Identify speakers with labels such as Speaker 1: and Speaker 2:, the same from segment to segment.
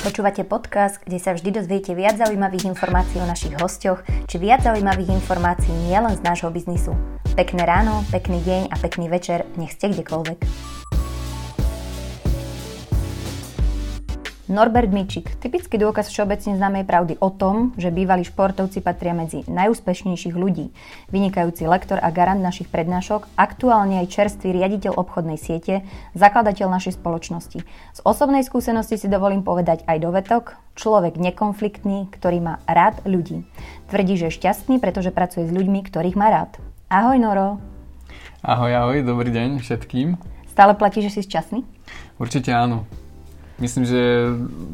Speaker 1: Počúvate podcast, kde sa vždy dozviete viac zaujímavých informácií o našich hostoch, či viac zaujímavých informácií nielen z nášho biznisu. Pekné ráno, pekný deň a pekný večer, nech ste kdekoľvek. Norbert Mičik, typický dôkaz všeobecne známej pravdy o tom, že bývalí športovci patria medzi najúspešnejších ľudí. Vynikajúci lektor a garant našich prednášok, aktuálne aj čerstvý riaditeľ obchodnej siete, zakladateľ našej spoločnosti. Z osobnej skúsenosti si dovolím povedať aj dovetok, človek nekonfliktný, ktorý má rád ľudí. Tvrdí, že je šťastný, pretože pracuje s ľuďmi, ktorých má rád. Ahoj Noro.
Speaker 2: Ahoj, ahoj, dobrý deň všetkým.
Speaker 1: Stále platí, že si šťastný?
Speaker 2: Určite áno. Myslím, že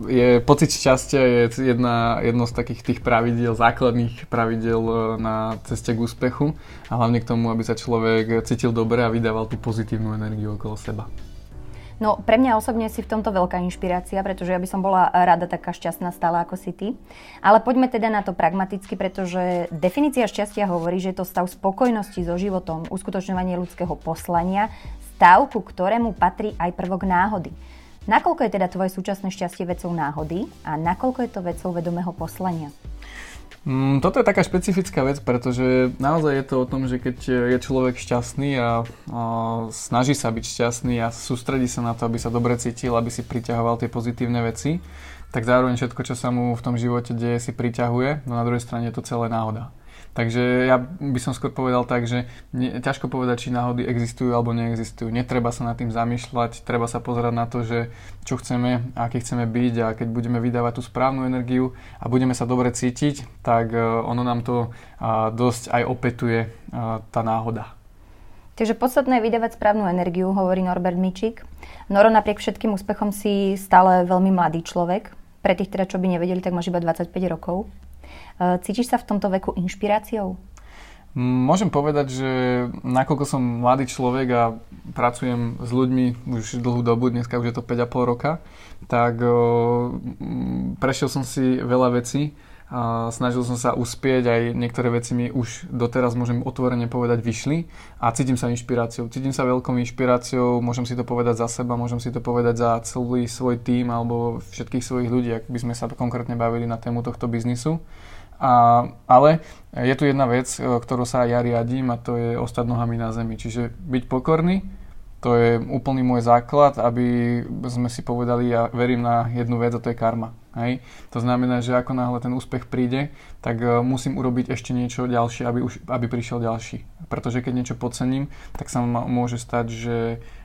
Speaker 2: je pocit šťastia je jedna, jedno z takých tých pravidiel, základných pravidiel e, na ceste k úspechu a hlavne k tomu, aby sa človek cítil dobre a vydával tú pozitívnu energiu okolo seba.
Speaker 1: No, pre mňa osobne si v tomto veľká inšpirácia, pretože ja by som bola rada taká šťastná stále ako si ty. Ale poďme teda na to pragmaticky, pretože definícia šťastia hovorí, že je to stav spokojnosti so životom, uskutočňovanie ľudského poslania, stav, ku ktorému patrí aj prvok náhody. Nakoľko je teda tvoje súčasné šťastie vecou náhody a nakoľko je to vecou vedomého poslania?
Speaker 2: Mm, toto je taká špecifická vec, pretože naozaj je to o tom, že keď je človek šťastný a, a snaží sa byť šťastný a sústredí sa na to, aby sa dobre cítil, aby si priťahoval tie pozitívne veci, tak zároveň všetko, čo sa mu v tom živote deje, si priťahuje, no na druhej strane je to celé náhoda. Takže ja by som skôr povedal tak, že ne, ťažko povedať, či náhody existujú alebo neexistujú. Netreba sa nad tým zamýšľať, treba sa pozerať na to, že čo chceme, aký chceme byť a keď budeme vydávať tú správnu energiu a budeme sa dobre cítiť, tak e, ono nám to dosť aj opetuje tá náhoda.
Speaker 1: Takže podstatné je vydávať správnu energiu, hovorí Norbert Mičík. Noro, napriek všetkým úspechom si stále veľmi mladý človek. Pre tých teda, čo by nevedeli, tak máš iba 25 rokov. Eh, cítiš sa v tomto veku inšpiráciou?
Speaker 2: Môžem povedať, že nakoľko som mladý človek a pracujem s ľuďmi už dlhú dobu, dneska už je to 5,5 roka, tak o, prešiel som si veľa vecí a snažil som sa uspieť, aj niektoré veci mi už doteraz môžem otvorene povedať vyšli a cítim sa inšpiráciou. Cítim sa veľkou inšpiráciou, môžem si to povedať za seba, môžem si to povedať za celý svoj tým alebo všetkých svojich ľudí, ak by sme sa konkrétne bavili na tému tohto biznisu. A, ale je tu jedna vec, e, ktorú sa ja riadím a to je ostať nohami na zemi. Čiže byť pokorný, to je úplný môj základ, aby sme si povedali, ja verím na jednu vec a to je karma. Hej? To znamená, že ako náhle ten úspech príde, tak uh, musím urobiť ešte niečo ďalšie, aby, už, aby prišiel ďalší. Pretože keď niečo podcením, tak sa môže stať, že,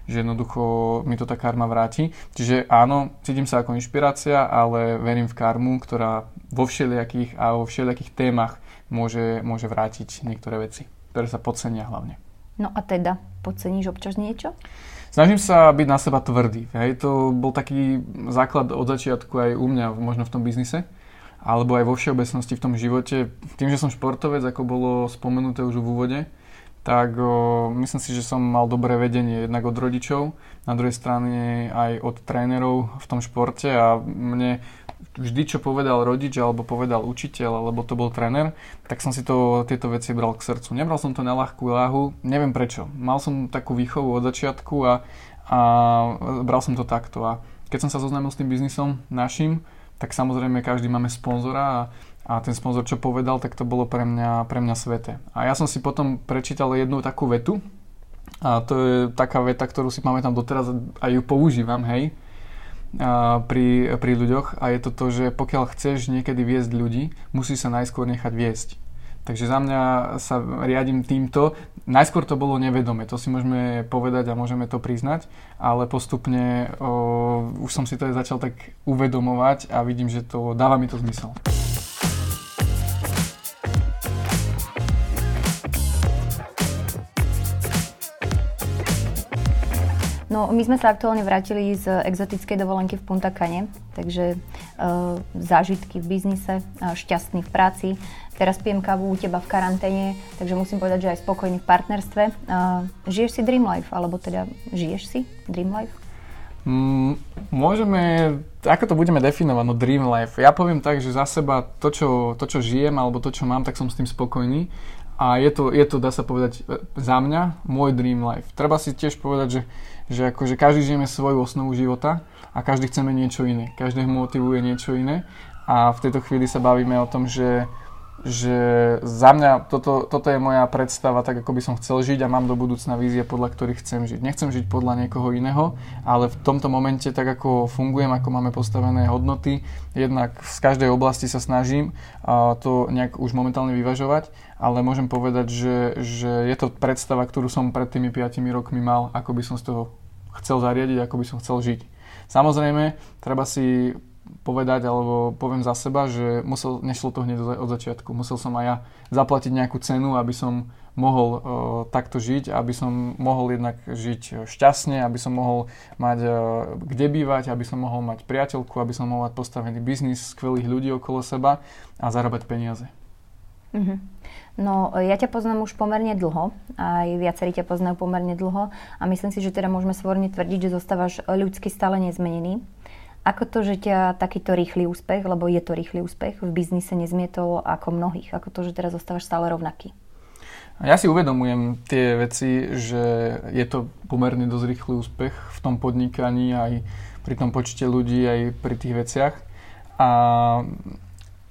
Speaker 2: že jednoducho mi to tá karma vráti. Čiže áno, cítim sa ako inšpirácia, ale verím v karmu, ktorá vo všelijakých a vo všelijakých témach môže, môže vrátiť niektoré veci, ktoré sa podcenia hlavne.
Speaker 1: No a teda, podceníš občas niečo?
Speaker 2: Snažím sa byť na seba tvrdý. Hej. To bol taký základ od začiatku aj u mňa, možno v tom biznise, alebo aj vo všeobecnosti v tom živote. Tým, že som športovec, ako bolo spomenuté už v úvode, tak o, myslím si, že som mal dobré vedenie jednak od rodičov, na druhej strane aj od trénerov v tom športe a mne vždy, čo povedal rodič alebo povedal učiteľ alebo to bol tréner, tak som si to, tieto veci bral k srdcu. Nebral som to na ľahkú láhu, neviem prečo. Mal som takú výchovu od začiatku a, a bral som to takto. A keď som sa zoznámil s tým biznisom našim, tak samozrejme každý máme sponzora a, a ten sponzor, čo povedal, tak to bolo pre mňa, pre mňa svete. A ja som si potom prečítal jednu takú vetu, a to je taká veta, ktorú si pamätám doteraz a ju používam, hej pri, pri ľuďoch a je to to, že pokiaľ chceš niekedy viesť ľudí, musí sa najskôr nechať viesť. Takže za mňa sa riadím týmto. Najskôr to bolo nevedome, to si môžeme povedať a môžeme to priznať, ale postupne o, už som si to aj začal tak uvedomovať a vidím, že to dáva mi to zmysel.
Speaker 1: No, my sme sa aktuálne vrátili z exotickej dovolenky v Punta Cane, takže uh, zážitky v biznise, uh, šťastný v práci. Teraz pijem kávu u teba v karanténe, takže musím povedať, že aj spokojný v partnerstve. Uh, žiješ si Dream Life, alebo teda žiješ si Dream Life?
Speaker 2: Mm, môžeme, ako to budeme definovať, no Dream Life. Ja poviem tak, že za seba to čo, to, čo žijem, alebo to, čo mám, tak som s tým spokojný. A je to, je to, dá sa povedať, za mňa, môj Dream Life. Treba si tiež povedať, že že akože každý žijeme svoju osnovu života a každý chceme niečo iné. Každého motivuje niečo iné a v tejto chvíli sa bavíme o tom, že že za mňa toto, toto je moja predstava, tak ako by som chcel žiť a mám do budúcna vízie, podľa ktorých chcem žiť. Nechcem žiť podľa niekoho iného, ale v tomto momente, tak ako fungujem, ako máme postavené hodnoty, jednak z každej oblasti sa snažím to nejak už momentálne vyvažovať, ale môžem povedať, že, že je to predstava, ktorú som pred tými 5 rokmi mal, ako by som z toho chcel zariadiť, ako by som chcel žiť. Samozrejme, treba si povedať, alebo poviem za seba, že musel, nešlo to hneď od začiatku. Musel som aj ja zaplatiť nejakú cenu, aby som mohol uh, takto žiť, aby som mohol jednak žiť šťastne, aby som mohol mať uh, kde bývať, aby som mohol mať priateľku, aby som mohol mať postavený biznis, skvelých ľudí okolo seba a zarábať peniaze.
Speaker 1: Mm-hmm. No, ja ťa poznám už pomerne dlho, aj viacerí ťa poznajú pomerne dlho a myslím si, že teda môžeme svorne tvrdiť, že zostávaš ľudsky stále nezmenený. Ako to, že ťa takýto rýchly úspech, lebo je to rýchly úspech, v biznise nezmietol ako mnohých? Ako to, že teraz zostávaš stále rovnaký?
Speaker 2: Ja si uvedomujem tie veci, že je to pomerne dosť rýchly úspech v tom podnikaní, aj pri tom počte ľudí, aj pri tých veciach. A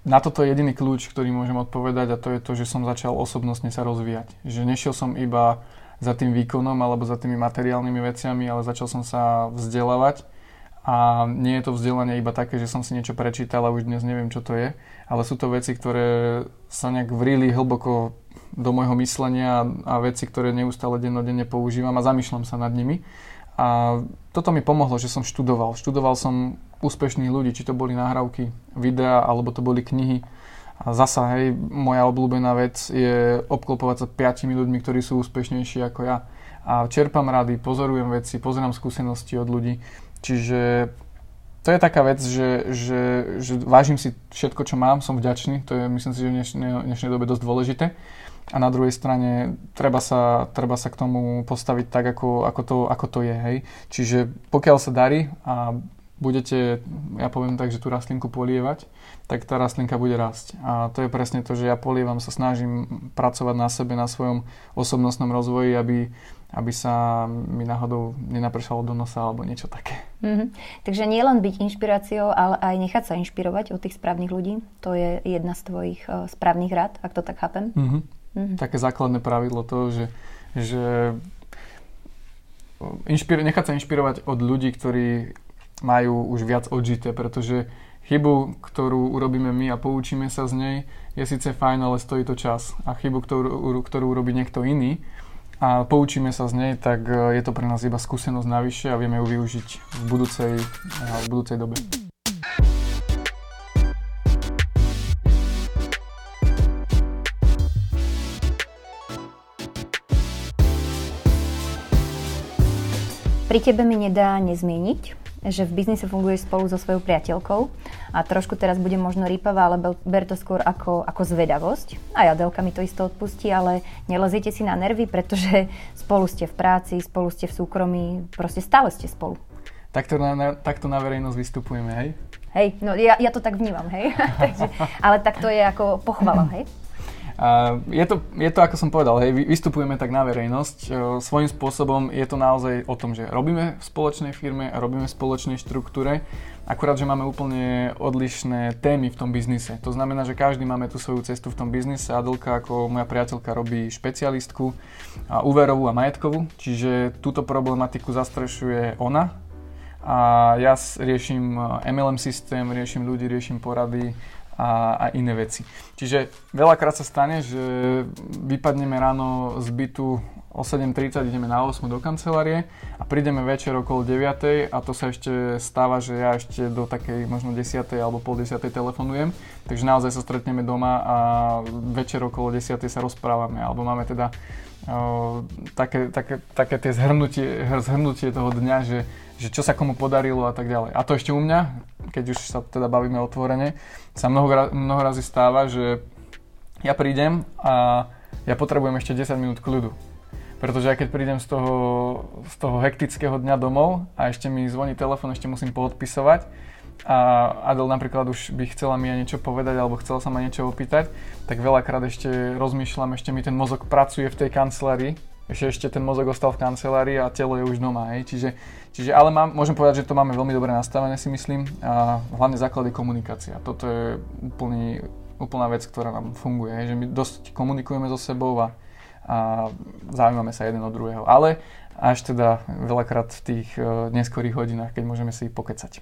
Speaker 2: na toto je jediný kľúč, ktorý môžem odpovedať a to je to, že som začal osobnostne sa rozvíjať. Že nešiel som iba za tým výkonom alebo za tými materiálnymi veciami, ale začal som sa vzdelávať a nie je to vzdelanie iba také, že som si niečo prečítal a už dnes neviem, čo to je, ale sú to veci, ktoré sa nejak vrili hlboko do môjho myslenia a veci, ktoré neustále dennodenne používam a zamýšľam sa nad nimi. A toto mi pomohlo, že som študoval. Študoval som úspešných ľudí, či to boli nahrávky, videa, alebo to boli knihy. A zasa, hej, moja obľúbená vec je obklopovať sa piatimi ľuďmi, ktorí sú úspešnejší ako ja. A čerpám rady, pozorujem veci, pozerám skúsenosti od ľudí Čiže to je taká vec, že, že, že vážim si všetko, čo mám, som vďačný, to je myslím si, že v dnešnej, dnešnej dobe dosť dôležité. A na druhej strane treba sa, treba sa k tomu postaviť tak, ako, ako, to, ako to je. Hej. Čiže pokiaľ sa darí a budete, ja poviem tak, že tú rastlinku polievať, tak tá rastlinka bude rásť. A to je presne to, že ja polievam, sa snažím pracovať na sebe, na svojom osobnostnom rozvoji, aby, aby sa mi náhodou nenapršalo do nosa alebo niečo také.
Speaker 1: Mm-hmm. Takže nie len byť inšpiráciou, ale aj nechať sa inšpirovať od tých správnych ľudí. To je jedna z tvojich uh, správnych rád, ak to tak chápem.
Speaker 2: Mm-hmm. Mm-hmm. Také základné pravidlo toho, že, že inšpir- nechať sa inšpirovať od ľudí, ktorí majú už viac odžité, pretože chybu, ktorú urobíme my a poučíme sa z nej, je síce fajn, ale stojí to čas. A chybu, ktorú, ktorú urobí niekto iný a poučíme sa z nej, tak e, je to pre nás iba skúsenosť navyše a vieme ju využiť v budúcej, v budúcej dobe.
Speaker 1: Pri tebe mi nedá nezmieniť, že v biznise funguješ spolu so svojou priateľkou a trošku teraz bude možno rýpavá, ale ber to skôr ako, ako zvedavosť. A Adelka mi to isto odpustí, ale nelezite si na nervy, pretože spolu ste v práci, spolu ste v súkromí, proste stále ste spolu.
Speaker 2: Takto na, na, takto na verejnosť vystupujeme, hej?
Speaker 1: Hej, no ja, ja to tak vnímam, hej. Takže, ale tak to je ako pochvala, hej.
Speaker 2: A je, to, je to, ako som povedal, hej, vystupujeme tak na verejnosť. E, svojím spôsobom je to naozaj o tom, že robíme v spoločnej firme robíme v spoločnej štruktúre, akurát, že máme úplne odlišné témy v tom biznise. To znamená, že každý máme tú svoju cestu v tom biznise. Adelka ako moja priateľka robí špecialistku a úverovú a majetkovú, čiže túto problematiku zastrešuje ona, a ja riešim e, MLM systém, riešim ľudí, riešim porady a, a iné veci. Čiže veľakrát sa stane, že vypadneme ráno z bytu o 7.30 ideme na 8 do kancelárie a prídeme večer okolo 9 a to sa ešte stáva, že ja ešte do takej možno 10 alebo pol 10 telefonujem. Takže naozaj sa stretneme doma a večer okolo 10 sa rozprávame alebo máme teda o, také, také, také tie zhrnutie, zhrnutie toho dňa, že že čo sa komu podarilo a tak ďalej. A to ešte u mňa, keď už sa teda bavíme otvorene, sa mnoho, mnoho stáva, že ja prídem a ja potrebujem ešte 10 minút kľudu. Pretože ja keď prídem z toho, z toho hektického dňa domov a ešte mi zvoní telefon, ešte musím poodpisovať a Adel napríklad už by chcela mi aj niečo povedať alebo chcela sa ma niečo opýtať, tak veľakrát ešte rozmýšľam, ešte mi ten mozog pracuje v tej kancelárii ešte, ešte ten mozog ostal v kancelárii a telo je už doma. Hej. Čiže, čiže, ale mám, môžem povedať, že to máme veľmi dobre nastavené, si myslím. A hlavne základ je komunikácia. Toto je úplný, úplná vec, ktorá nám funguje. Hej. Že my dosť komunikujeme so sebou a, a zaujímame sa jeden od druhého. Ale až teda veľakrát v tých uh, neskorých hodinách, keď môžeme si pokecať.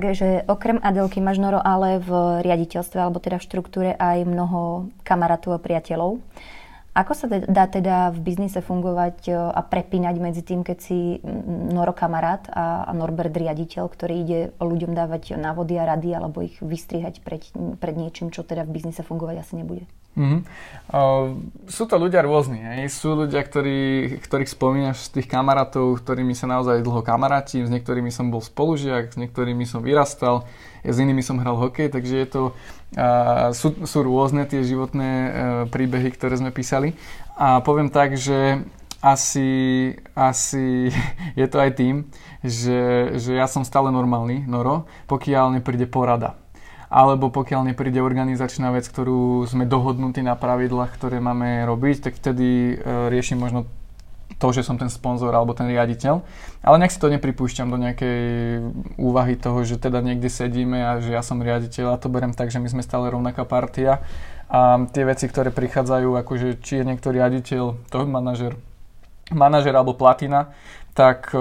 Speaker 1: Takže okrem Adelky máš Noro ale v riaditeľstve alebo teda v štruktúre aj mnoho kamarátov a priateľov. Ako sa dá teda v biznise fungovať e, a prepínať medzi tým, keď si Noro kamarát a, Norbert riaditeľ, ktorý ide ľuďom dávať návody a rady alebo ich vystrihať pred, pred niečím, čo teda v biznise fungovať asi nebude?
Speaker 2: Mm-hmm. Uh, sú to ľudia rôzni. Hej. Sú ľudia, ktorí, ktorých spomínaš z tých kamarátov, ktorými sa naozaj dlho kamarátim, s niektorými som bol spolužiak, s niektorými som vyrastal, s inými som hral hokej, takže je to, uh, sú, sú rôzne tie životné uh, príbehy, ktoré sme písali. A poviem tak, že asi, asi je to aj tým, že, že ja som stále normálny, Noro, pokiaľ nepríde porada alebo pokiaľ nepríde organizačná vec, ktorú sme dohodnutí na pravidlách, ktoré máme robiť, tak vtedy e, riešim možno to, že som ten sponzor alebo ten riaditeľ. Ale nech si to nepripúšťam do nejakej úvahy toho, že teda niekde sedíme a že ja som riaditeľ a to berem tak, že my sme stále rovnaká partia. A tie veci, ktoré prichádzajú, akože či je niekto riaditeľ, to manažer, manažer alebo platina, tak e,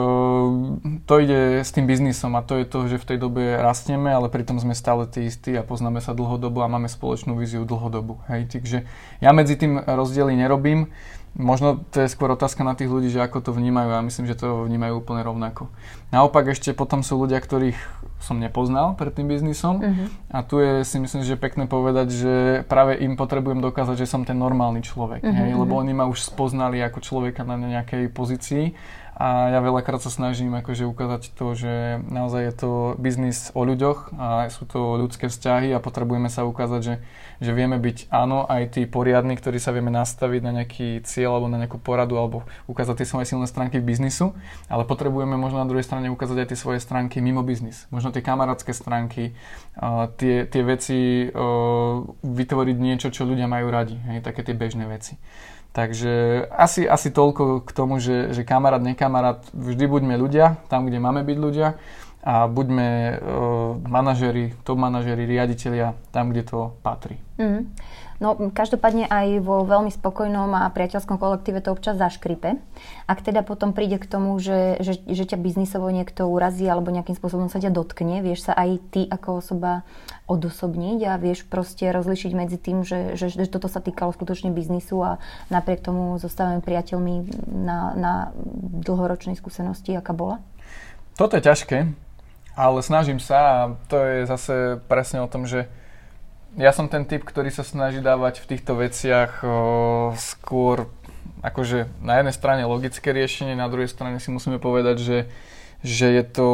Speaker 2: to ide s tým biznisom a to je to, že v tej dobe rastieme, ale pritom sme stále tí istí a poznáme sa dlhodobo a máme spoločnú víziu dlhodobu. Hej, takže ja medzi tým rozdiely nerobím. Možno to je skôr otázka na tých ľudí, že ako to vnímajú. Ja myslím, že to vnímajú úplne rovnako. Naopak ešte potom sú ľudia, ktorých som nepoznal pred tým biznisom uh-huh. a tu je si myslím, že pekné povedať, že práve im potrebujem dokázať, že som ten normálny človek, uh-huh. hej, lebo oni ma už spoznali ako človeka na nejakej pozícii a ja veľakrát sa snažím akože ukázať to, že naozaj je to biznis o ľuďoch a sú to ľudské vzťahy a potrebujeme sa ukázať, že, že vieme byť áno, aj tí poriadni, ktorí sa vieme nastaviť na nejaký cieľ alebo na nejakú poradu alebo ukázať tie svoje silné stránky v biznisu, ale potrebujeme možno na druhej strane ukázať aj tie svoje stránky mimo biznis. Možno tie kamarátske stránky, tie, tie veci, vytvoriť niečo, čo ľudia majú radi, hej, také tie bežné veci. Takže asi, asi toľko k tomu, že, že kamarát, nekamarát, vždy buďme ľudia, tam, kde máme byť ľudia a buďme uh, manažeri, top manažeri, riaditeľia tam, kde to patrí. Mm.
Speaker 1: No, každopádne aj vo veľmi spokojnom a priateľskom kolektíve to občas zaškripe. Ak teda potom príde k tomu, že, že, že ťa biznisovo niekto urazí alebo nejakým spôsobom sa ťa dotkne, vieš sa aj ty ako osoba odosobniť a vieš proste rozlišiť medzi tým, že, že, že toto sa týkalo skutočne biznisu a napriek tomu zostávame priateľmi na, na dlhoročnej skúsenosti, aká bola?
Speaker 2: Toto je ťažké, ale snažím sa a to je zase presne o tom, že ja som ten typ, ktorý sa snaží dávať v týchto veciach o, skôr akože na jednej strane logické riešenie, na druhej strane si musíme povedať, že, že je to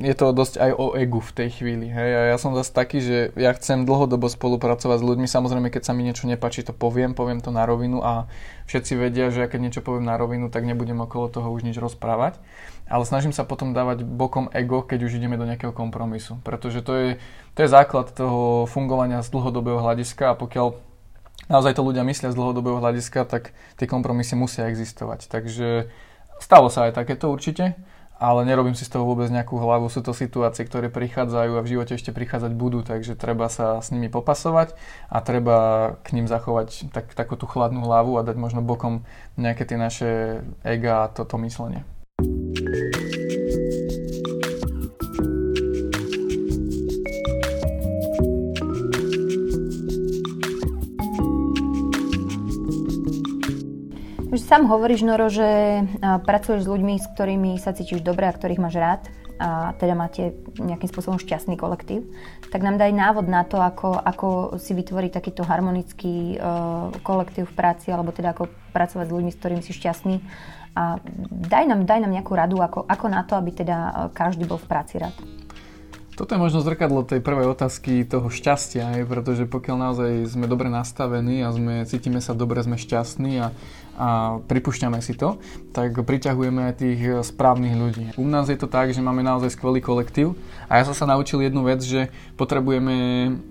Speaker 2: je to dosť aj o egu v tej chvíli. Hej? A ja som zase taký, že ja chcem dlhodobo spolupracovať s ľuďmi. Samozrejme, keď sa mi niečo nepáči, to poviem, poviem to na rovinu a všetci vedia, že ja keď niečo poviem na rovinu, tak nebudem okolo toho už nič rozprávať. Ale snažím sa potom dávať bokom ego, keď už ideme do nejakého kompromisu. Pretože to je, to je základ toho fungovania z dlhodobého hľadiska a pokiaľ naozaj to ľudia myslia z dlhodobého hľadiska, tak tie kompromisy musia existovať. Takže stalo sa aj takéto určite, ale nerobím si z toho vôbec nejakú hlavu. Sú to situácie, ktoré prichádzajú a v živote ešte prichádzať budú, takže treba sa s nimi popasovať a treba k ním zachovať tak, takú tú chladnú hlavu a dať možno bokom nejaké tie naše ega a toto myslenie.
Speaker 1: Sám hovoríš, Noro, že pracuješ s ľuďmi, s ktorými sa cítiš dobre a ktorých máš rád a teda máte nejakým spôsobom šťastný kolektív, tak nám daj návod na to, ako, ako si vytvoriť takýto harmonický uh, kolektív v práci, alebo teda ako pracovať s ľuďmi, s ktorými si šťastný. A daj nám, daj nám nejakú radu, ako, ako na to, aby teda každý bol v práci rád.
Speaker 2: Toto je možno zrkadlo tej prvej otázky toho šťastia, pretože pokiaľ naozaj sme dobre nastavení a sme, cítime sa dobre, sme šťastní a pripúšťame si to, tak priťahujeme aj tých správnych ľudí. U nás je to tak, že máme naozaj skvelý kolektív a ja som sa naučil jednu vec, že potrebujeme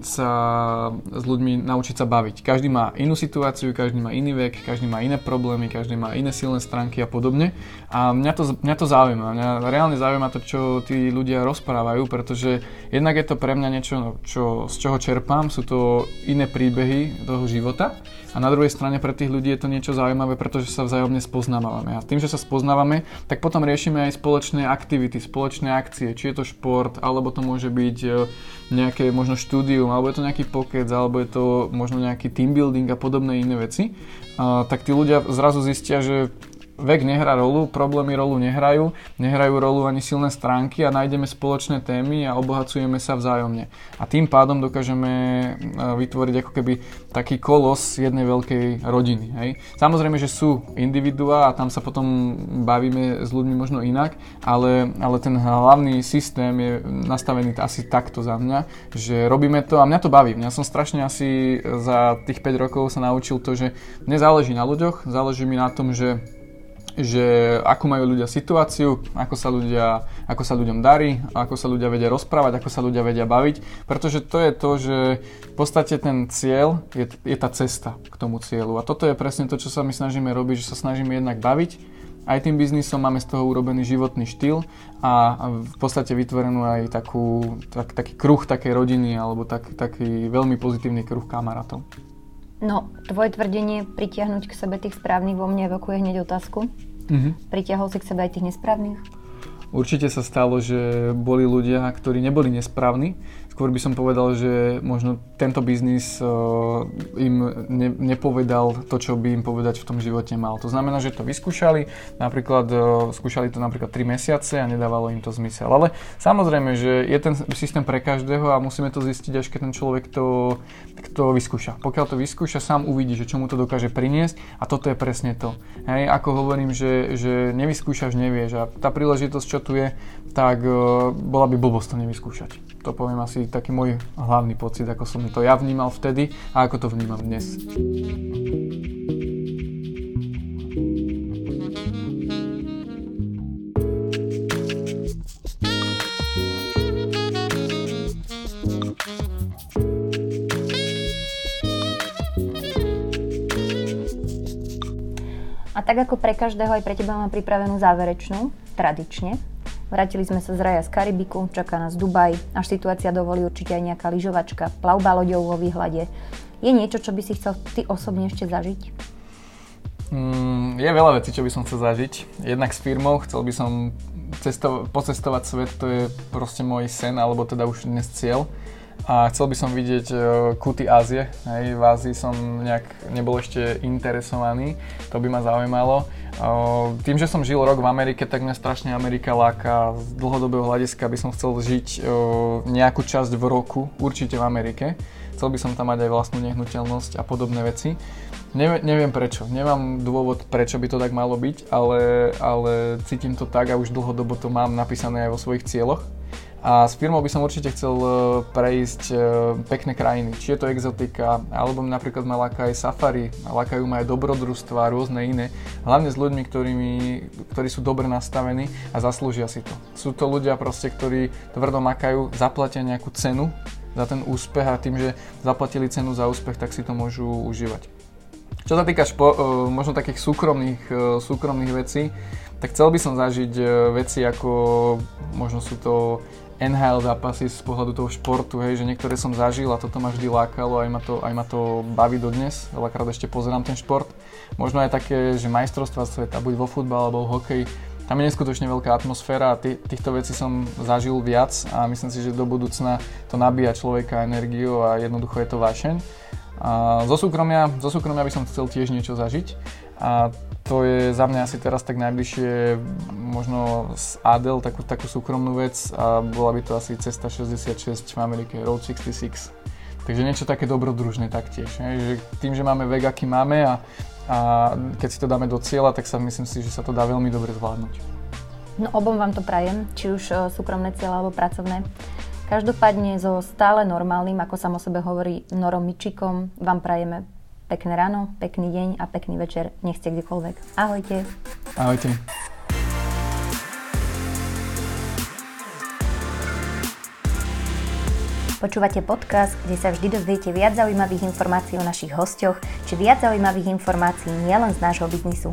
Speaker 2: sa s ľuďmi naučiť sa baviť. Každý má inú situáciu, každý má iný vek, každý má iné problémy, každý má iné silné stránky a podobne. A mňa to, mňa to zaujíma. Mňa reálne zaujíma to, čo tí ľudia rozprávajú, pretože jednak je to pre mňa niečo, čo, z čoho čerpám, sú to iné príbehy toho života a na druhej strane pre tých ľudí je to niečo zaujímavé, pretože sa vzájomne spoznávame. A tým, že sa spoznávame, tak potom riešime aj spoločné aktivity, spoločné akcie, či je to šport, alebo to môže byť e, nejaké možno štúdium, alebo je to nejaký pokec, alebo je to možno nejaký team building a podobné iné veci. A, tak tí ľudia zrazu zistia, že vek nehrá rolu, problémy rolu nehrajú, nehrajú rolu ani silné stránky a nájdeme spoločné témy a obohacujeme sa vzájomne. A tým pádom dokážeme e, vytvoriť ako keby taký kolos jednej veľkej rodiny. Hej. Samozrejme, že sú individuá a tam sa potom bavíme s ľuďmi možno inak, ale, ale ten hlavný systém je nastavený asi takto za mňa, že robíme to a mňa to baví. Mňa som strašne asi za tých 5 rokov sa naučil to, že nezáleží na ľuďoch, záleží mi na tom, že že ako majú ľudia situáciu, ako sa, ľudia, ako sa ľuďom darí, ako sa ľudia vedia rozprávať, ako sa ľudia vedia baviť, pretože to je to, že v podstate ten cieľ je, je tá cesta k tomu cieľu. A toto je presne to, čo sa my snažíme robiť, že sa snažíme jednak baviť, aj tým biznisom máme z toho urobený životný štýl a v podstate vytvorenú aj takú, tak, taký kruh takej rodiny alebo tak, taký veľmi pozitívny kruh kamarátov.
Speaker 1: No, tvoje tvrdenie pritiahnuť k sebe tých správnych vo mne evokuje hneď otázku. Mm-hmm. Pritiahol si k sebe aj tých nesprávnych?
Speaker 2: Určite sa stalo, že boli ľudia, ktorí neboli nesprávni, Skôr by som povedal, že možno tento biznis uh, im ne, nepovedal to, čo by im povedať v tom živote mal. To znamená, že to vyskúšali, napríklad uh, skúšali to napríklad 3 mesiace a nedávalo im to zmysel. Ale samozrejme, že je ten systém pre každého a musíme to zistiť, až keď ten človek to, to vyskúša. Pokiaľ to vyskúša, sám uvidí, že čo mu to dokáže priniesť a toto je presne to. Hej, ako hovorím, že, že nevyskúšaš, nevieš a tá príležitosť, čo tu je, tak uh, bola by blbosť to nevyskúšať. To poviem asi taký môj hlavný pocit, ako som to ja vnímal vtedy a ako to vnímam dnes.
Speaker 1: A tak ako pre každého, aj pre teba mám pripravenú záverečnú, tradične. Vrátili sme sa z raja z Karibiku, čaká nás Dubaj, až situácia dovolí určite aj nejaká lyžovačka, plavba loďou vo výhľade. Je niečo, čo by si chcel ty osobne ešte zažiť?
Speaker 2: Mm, je veľa vecí, čo by som chcel zažiť. Jednak s firmou, chcel by som cesto- pocestovať svet, to je proste môj sen, alebo teda už dnes cieľ a chcel by som vidieť uh, kuty Ázie. Hej, v Ázii som nejak nebol ešte interesovaný, to by ma zaujímalo. Uh, tým, že som žil rok v Amerike, tak mňa strašne Amerika láka. Z dlhodobého hľadiska by som chcel žiť uh, nejakú časť v roku, určite v Amerike. Chcel by som tam mať aj vlastnú nehnuteľnosť a podobné veci. Ne, neviem prečo, nemám dôvod, prečo by to tak malo byť, ale, ale cítim to tak a už dlhodobo to mám napísané aj vo svojich cieľoch. A s firmou by som určite chcel e, prejsť e, pekné krajiny, či je to exotika, alebo napríklad ma láka aj safari, lákajú ma aj dobrodružstva rôzne iné. Hlavne s ľuďmi, ktorými, ktorí sú dobre nastavení a zaslúžia si to. Sú to ľudia proste, ktorí tvrdo makajú, zaplatia nejakú cenu za ten úspech a tým, že zaplatili cenu za úspech, tak si to môžu užívať. Čo sa týka špo, e, možno takých súkromných, súkromných vecí, tak chcel by som zažiť veci ako možno sú to NHL zápasy z pohľadu toho športu, hej, že niektoré som zažil a toto ma vždy lákalo, aj ma to, aj ma to baví dodnes, veľakrát ešte pozerám ten šport. Možno aj také, že majstrovstva sveta, buď vo futbale alebo v hokeji, tam je neskutočne veľká atmosféra a tý, týchto vecí som zažil viac a myslím si, že do budúcna to nabíja človeka energiu a jednoducho je to vášeň. A zo súkromia, zo súkromia by som chcel tiež niečo zažiť a to je za mňa asi teraz tak najbližšie možno z Adel, takú, takú súkromnú vec a bola by to asi cesta 66 v Amerike, Road 66. Takže niečo také dobrodružné taktiež. Ne? Že tým, že máme vek, aký máme a, a keď si to dáme do cieľa, tak sa myslím si, že sa to dá veľmi dobre zvládnuť.
Speaker 1: No obom vám to prajem, či už súkromné cieľa alebo pracovné. Každopádne so stále normálnym, ako sa o sebe hovorí, Norom vám prajeme pekné ráno, pekný deň a pekný večer, nech ste kdekoľvek. Ahojte.
Speaker 2: Ahojte.
Speaker 1: Počúvate podcast, kde sa vždy dozviete viac zaujímavých informácií o našich hostoch, či viac zaujímavých informácií nielen z nášho biznisu.